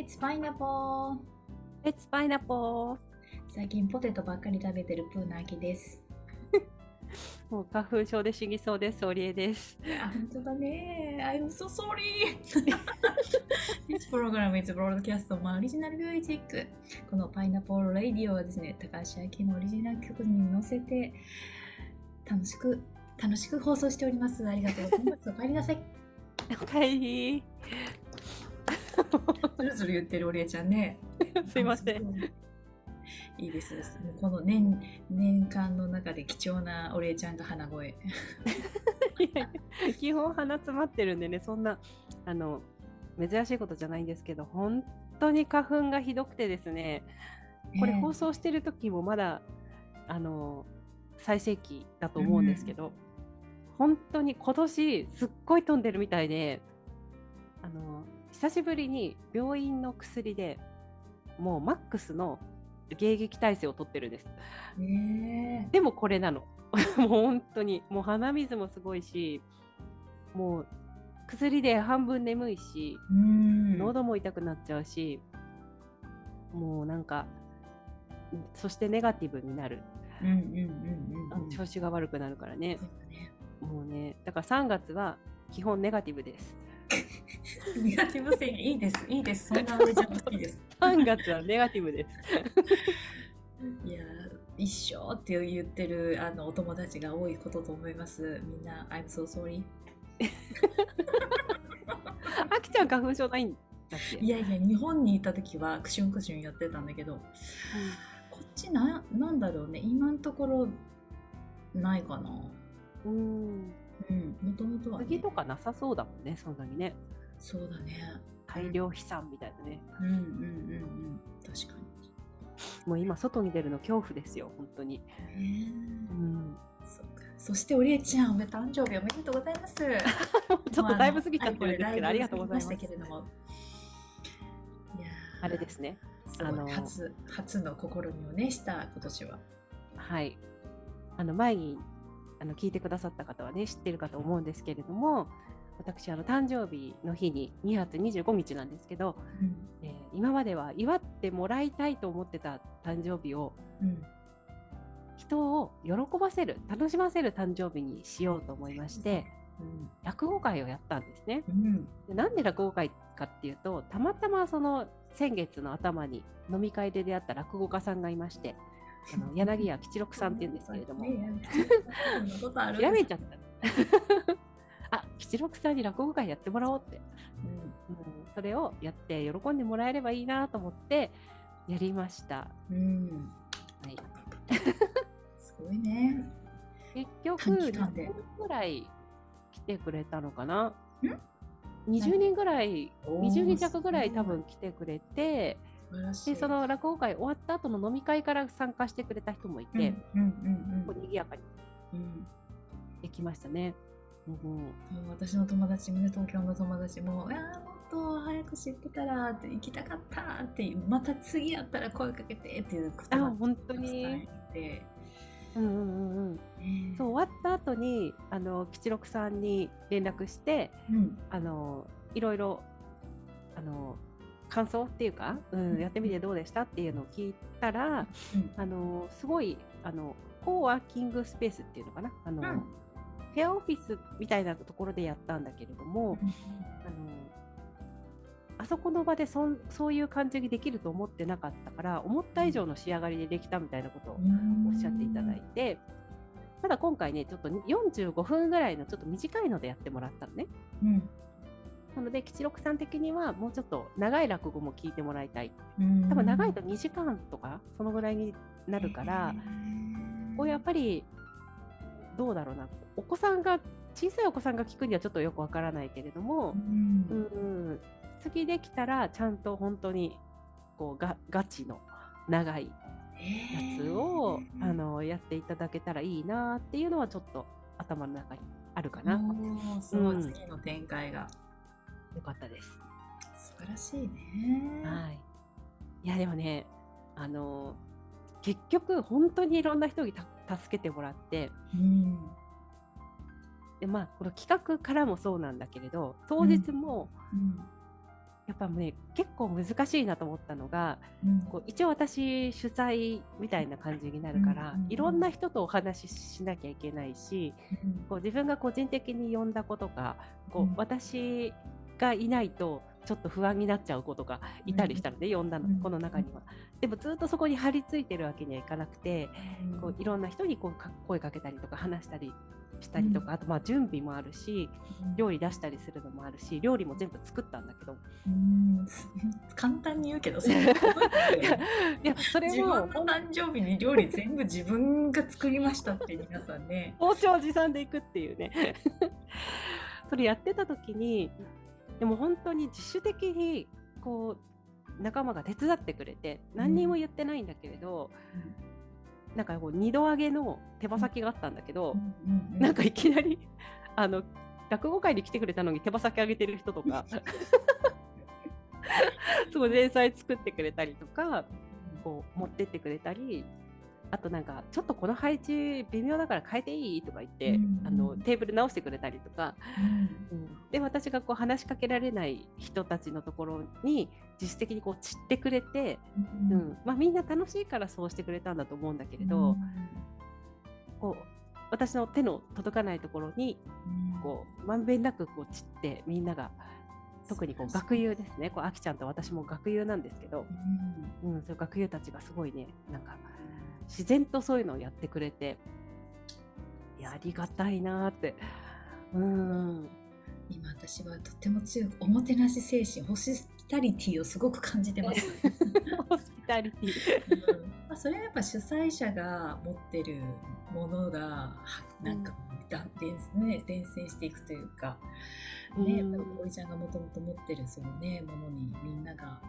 レッツパイナポーレッツパイナポー最近ポテトばっかり食べてるプーナーキです。もう花粉症で死にそうです。オリエです。あ、本当だね。I'm so sorry. This program is broadcast on original music. このパイナポールレディオはですね、高橋明のオリジナル曲に乗せて楽しく楽しく放送しております。ありがとうございます。お帰りなさい。おかえり。ずるずる言ってるオリエちゃんね。すいません。ん。いいですこの年年間の中で貴重なオリエちゃんが鼻声。いやいや基本鼻詰まってるんでね、そんなあの珍しいことじゃないんですけど、本当に花粉がひどくてですね。これね放送してる時もまだあの最盛期だと思うんですけど、本当に今年すっごい飛んでるみたいであの久しぶりに病院の薬でもうマックスの迎撃体制を取ってるんですねでもこれなの もう本当にもう鼻水もすごいしもう薬で半分眠いし。喉も痛くなっちゃうし、もうなんかそしてネガティブになる。調子が悪くなるからねね。もうねだから3月は基本ネガティブですネガティブ宣言いいです。いいです。そんな俺ちゃ好きです。3月はネガティブですいやー一生って言ってるあのお友達が多いことと思います。みんな I'm so sorry。あきちゃん花粉症ないんだっけ？いやいや日本にいた時はクシュンクシュンやってたんだけど、こっちななんだろうね今のところないかな。うんうん。もともとは、ね、次とかなさそうだもんねそんなにねそうだね。大量飛散みたいなねうんうんうんうん。確かに。もう今外に出るの恐怖ですよ本当に、ねうん、そうか。そしておりえちゃんおめ誕生日おめでとうございます。ちょっとだいぶ過ぎちゃってるんですけどありがとうございますしたけれども。いやーあれですねあのー初初の試みをねした今年は。はい。あの前にあの聞いてくださった方はね知ってるかと思うんですけれども私あの誕生日の日に2月25日なんですけど、うん。えー今までは祝ってもらいたいと思ってた誕生日をうん。人を喜ばせる楽しませる誕生日にしようと思いましてうん。落語会をやったんですね。うん。でなんで落語会かっていうとたまたまその先月の頭に飲み会で出会った落語家さんがいましてあの柳家吉六さんっていうんですけれども。ひらめいちゃった。あ吉六さんに落語会やってもらおうって、うんうん、それをやって喜んでもらえればいいなと思ってやりました。うんはい、すごいね。結局短期間で20人ぐらい来てくれたのかな？ん？20人ぐらい、おー20人弱ぐらい多分来てくれて。でその落語会終わった後の飲み会から参加してくれた人もいて、うんうん賑やかにできましたね。うん私の友達もね東京の友達も「いやーもっと早く知ってたら」って行きたかったってまた次やったら声かけてっていうことあ本当に伝うんうんうんうんねそう終わった後にあの吉六さんに連絡してうんあのいろいろあの感想っていうか、うんうん。やってみてどうでしたっていうのを聞いたらうん。あのすごいあのコーワーキングスペースっていうのかな？あの、うん。フェアオフィスみたいなところでやったんだけれども、あのあそこの場でそんそういう感じにできると思ってなかったから思った以上の仕上がりでできたみたいなことをおっしゃっていただいて、ただ今回ね、ちょっと45分ぐらいのちょっと短いのでやってもらったのね。うんなので、吉六さん的にはもうちょっと長い落語も聞いてもらいたい。うん。多分長いと2時間とか、そのぐらいになるから、こうやっぱり、どうだろうな、お子さんが、小さいお子さんが聞くにはちょっとよくわからないけれどもう、ん。次できたら、ちゃんと本当にこうがガチの長いやつを、へー。あのやっていただけたらいいなっていうのはちょっと頭の中にあるかな。おーそのうん。次の展開がよかったです。素晴らしいね。はい。いやでもね、あの結局本当にいろんな人にた助けてもらって、うん。でまあこの企画からもそうなんだけれど、当日もうん。やっぱね結構難しいなと思ったのがうん。こう一応私主催みたいな感じになるから、うんうんうんいろんな人とお話ししなきゃいけないしこう自分が個人的に呼んだ子とかこう、うん。私がいないとちょっと不安になっちゃう子とかいたりしたので、呼んだの、うん。この中には。でもずっとそこに張り付いてるわけにはいかなくて、こういろんな人にこうか声かけたりとか話したりしたりとか、あとまあ準備もあるし料理出したりするのもあるし料理も全部作ったんだけど。うん。簡単に言うけどそれ いやそれ自も分の誕生日に料理全部自分が作りましたって皆さんね。包丁持参でいくっていうね。それやってた時にでも本当に自主的にこう仲間が手伝ってくれて何にも言ってないんだけれど、なんかこう二度揚げの手羽先があったんだけど、なんかいきなりあの落語会に来てくれたのに手羽先あげてる人とかすごい前菜作ってくれたりとかこう持ってってくれたりあとなんかちょっとこの配置微妙だから変えていい？とか言って、うん。あのテーブル直してくれたりとか、で私がこう話しかけられない人たちのところに自主的にこう散ってくれて、うん。まあ、みんな楽しいからそうしてくれたんだと思うんだけれど、こう私の手の届かないところにこうまんべんなくこう散ってみんなが特にこう学友ですね。こうあきちゃんと私も学友なんですけど、うん、そういう学友たちがすごいねなんか自然とそういうのをやってくれてありがたいなーって。うん今私はとても強くおもてなし精神ホスピタリティをすごく感じてます。ホスピタリティ。うんまあ、それはやっぱ主催者が持ってるものがはなんかだ伝,、ね、伝染していくというか、ねやっぱりおいちゃんがもともと持ってるその、ね、ものにみんなが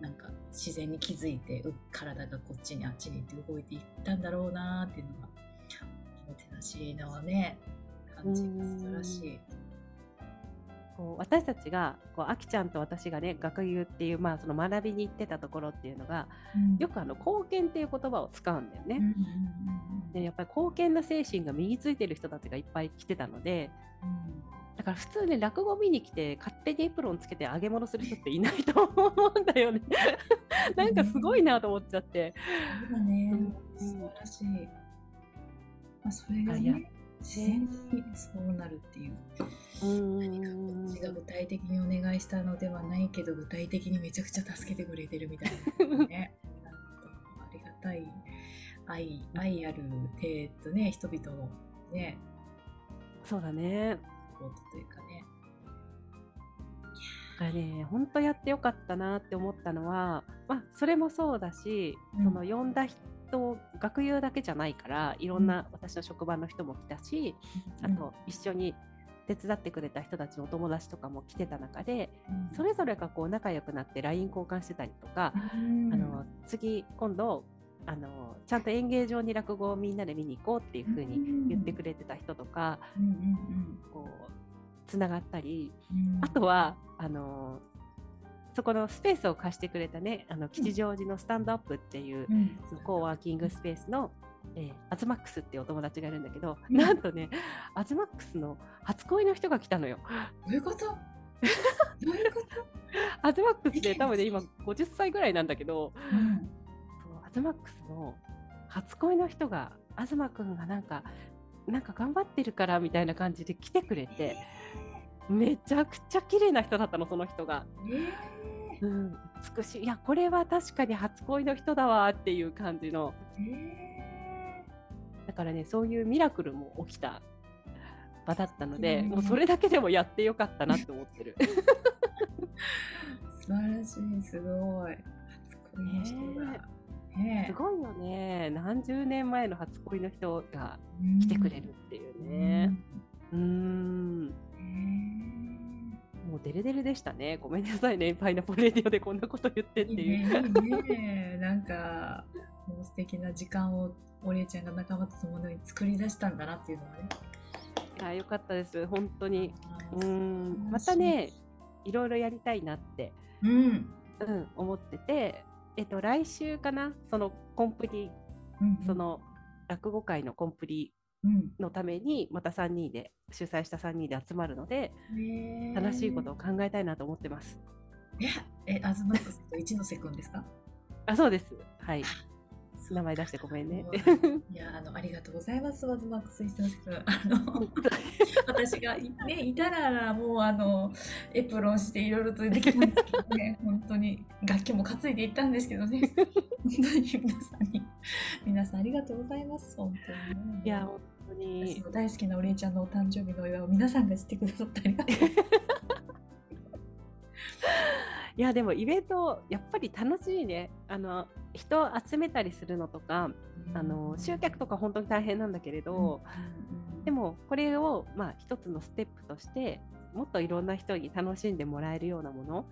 なんか自然に気づいてう体がこっちにあっちにって動いていったんだろうなっていうのがおもてなしのね感じが素晴らしい。こう私たちがこうあきちゃんと私がね学友っていう、まあ、その学びに行ってたところっていうのがよくあの貢献っていう言葉を使うんだよね。うんうんうんでやっぱり貢献な精神が身についてる人たちがいっぱい来てたのでだから普通ね落語見に来て勝手にエプロンつけて揚げ物する人っていないと思うんだよね。なんかすごいなと思っちゃって。そうだね、うん素晴らしい。まあ、それがね、自然にそうなるっていう。何かこっちが具体的にお願いしたのではないけど、具体的にめちゃくちゃ助けてくれてるみたいなね。なんとありがたい愛、愛ある手とね、人々のね、そうだね。ことというかね。だからね、本当やってよかったなって思ったのは、まあ、それもそうだし、うん。その呼んだ人、学友だけじゃないから、いろんな私の職場の人も来たし、あと一緒に手伝ってくれた人たちのお友達とかも来てた中で、うん、それぞれがこう仲良くなって LINE 交換してたりとか、うん。あの次、今度、あのちゃんと演芸場に落語をみんなで見に行こうっていう風に言ってくれてた人とか、うんうんこうつながったり、うん。うんあとはあのそこのスペースを貸してくれたねあの吉祥寺のスタンドアップっていう、うん。そのコーワーキングスペースの、えーアズマックスっていうお友達がいるんだけど、うん。なんとねアズマックスの初恋の人が来たのよ。どういうこと？どういうこと？アズマックスで多分ね今50歳ぐらいなんだけどうんアズマックスの初恋の人が東くんがなんかなんか頑張ってるからみたいな感じで来てくれてめちゃくちゃ綺麗な人だったのその人が。えー。うん、美しい。いやこれは確かに初恋の人だわっていう感じの。えだからねそういうミラクルも起きた場だったので、うん。もうそれだけでもやってよかったなって思ってる。ー 素晴らしいすごい。初恋の人が、ねすごいよね何十年前の初恋の人がうん来てくれるっていうね。うーんねもうデレデレでしたね。ごめんなさいね。パイナポルレディオでこんなこと言ってっていう。ねねなんかもう素敵な時間をお礼ちゃんが仲間と共に作り出したんだなっていうのはねいやよかったです。本当に。うーん。またね、いろいろやりたいなって、うんうん、思ってて、えっと、来週かな、そのコンプリ、うんその落語会のコンプリうんのために、また3人で、主催した3人で集まるので、ね楽しいことを考えたいなと思ってます。え、え、アズマックスと一ノ瀬くんですか？あ、そうです。はい。名前出してごめんね。いや、あの、ありがとうございます、アズマックス一ノ瀬くん。あの、私がい,、ね、いたら、もう、あの、エプロンしていろいろとできたんですけどね、本当に、楽器も担いでいったんですけどね、本当に皆さんに、皆さんありがとうございます、本当に、ね。いや、本当に。大好きなお礼ちゃんのお誕生日のお祝いを皆さんがしてくださってあり。がとうございます。いやでもイベントやっぱり楽しいね。あの人を集めたりするのとか、あの集客とか本当に大変なんだけれど、でもこれをまあ一つのステップとしてもっといろんな人に楽しんでもらえるようなもの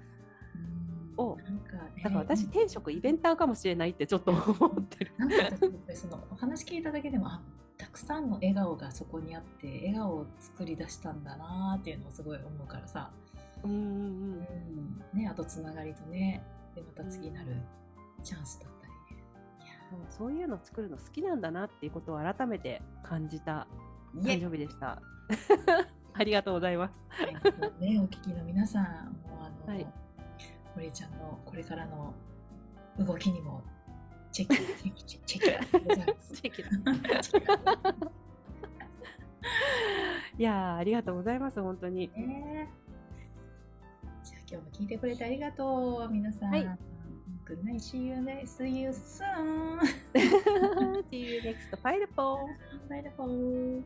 を、なんか、ね、だから私転職イベンターかもしれないってちょっと思ってる。なんかそのお話聞いただけでもあたくさんの笑顔がそこにあって笑顔を作り出したんだなっていうのをすごい思うからさ。うんうんうん。ね、あとつながりとねでまた次なるチャンスだったりね、いやそういうの作るの好きなんだなっていうことを改めて感じた誕生日でした。ありがとうございます。ね、お聞きの皆さん、もうあの、はい、堀ちゃんのこれからの動きにもチェック、チェック、チェック、チェック。いやありがとうございます本当に。えー今日も聞いてくれてありがとう、皆さん。はい、Good night, see you, see you soon. see you next pineapple. Pineapple.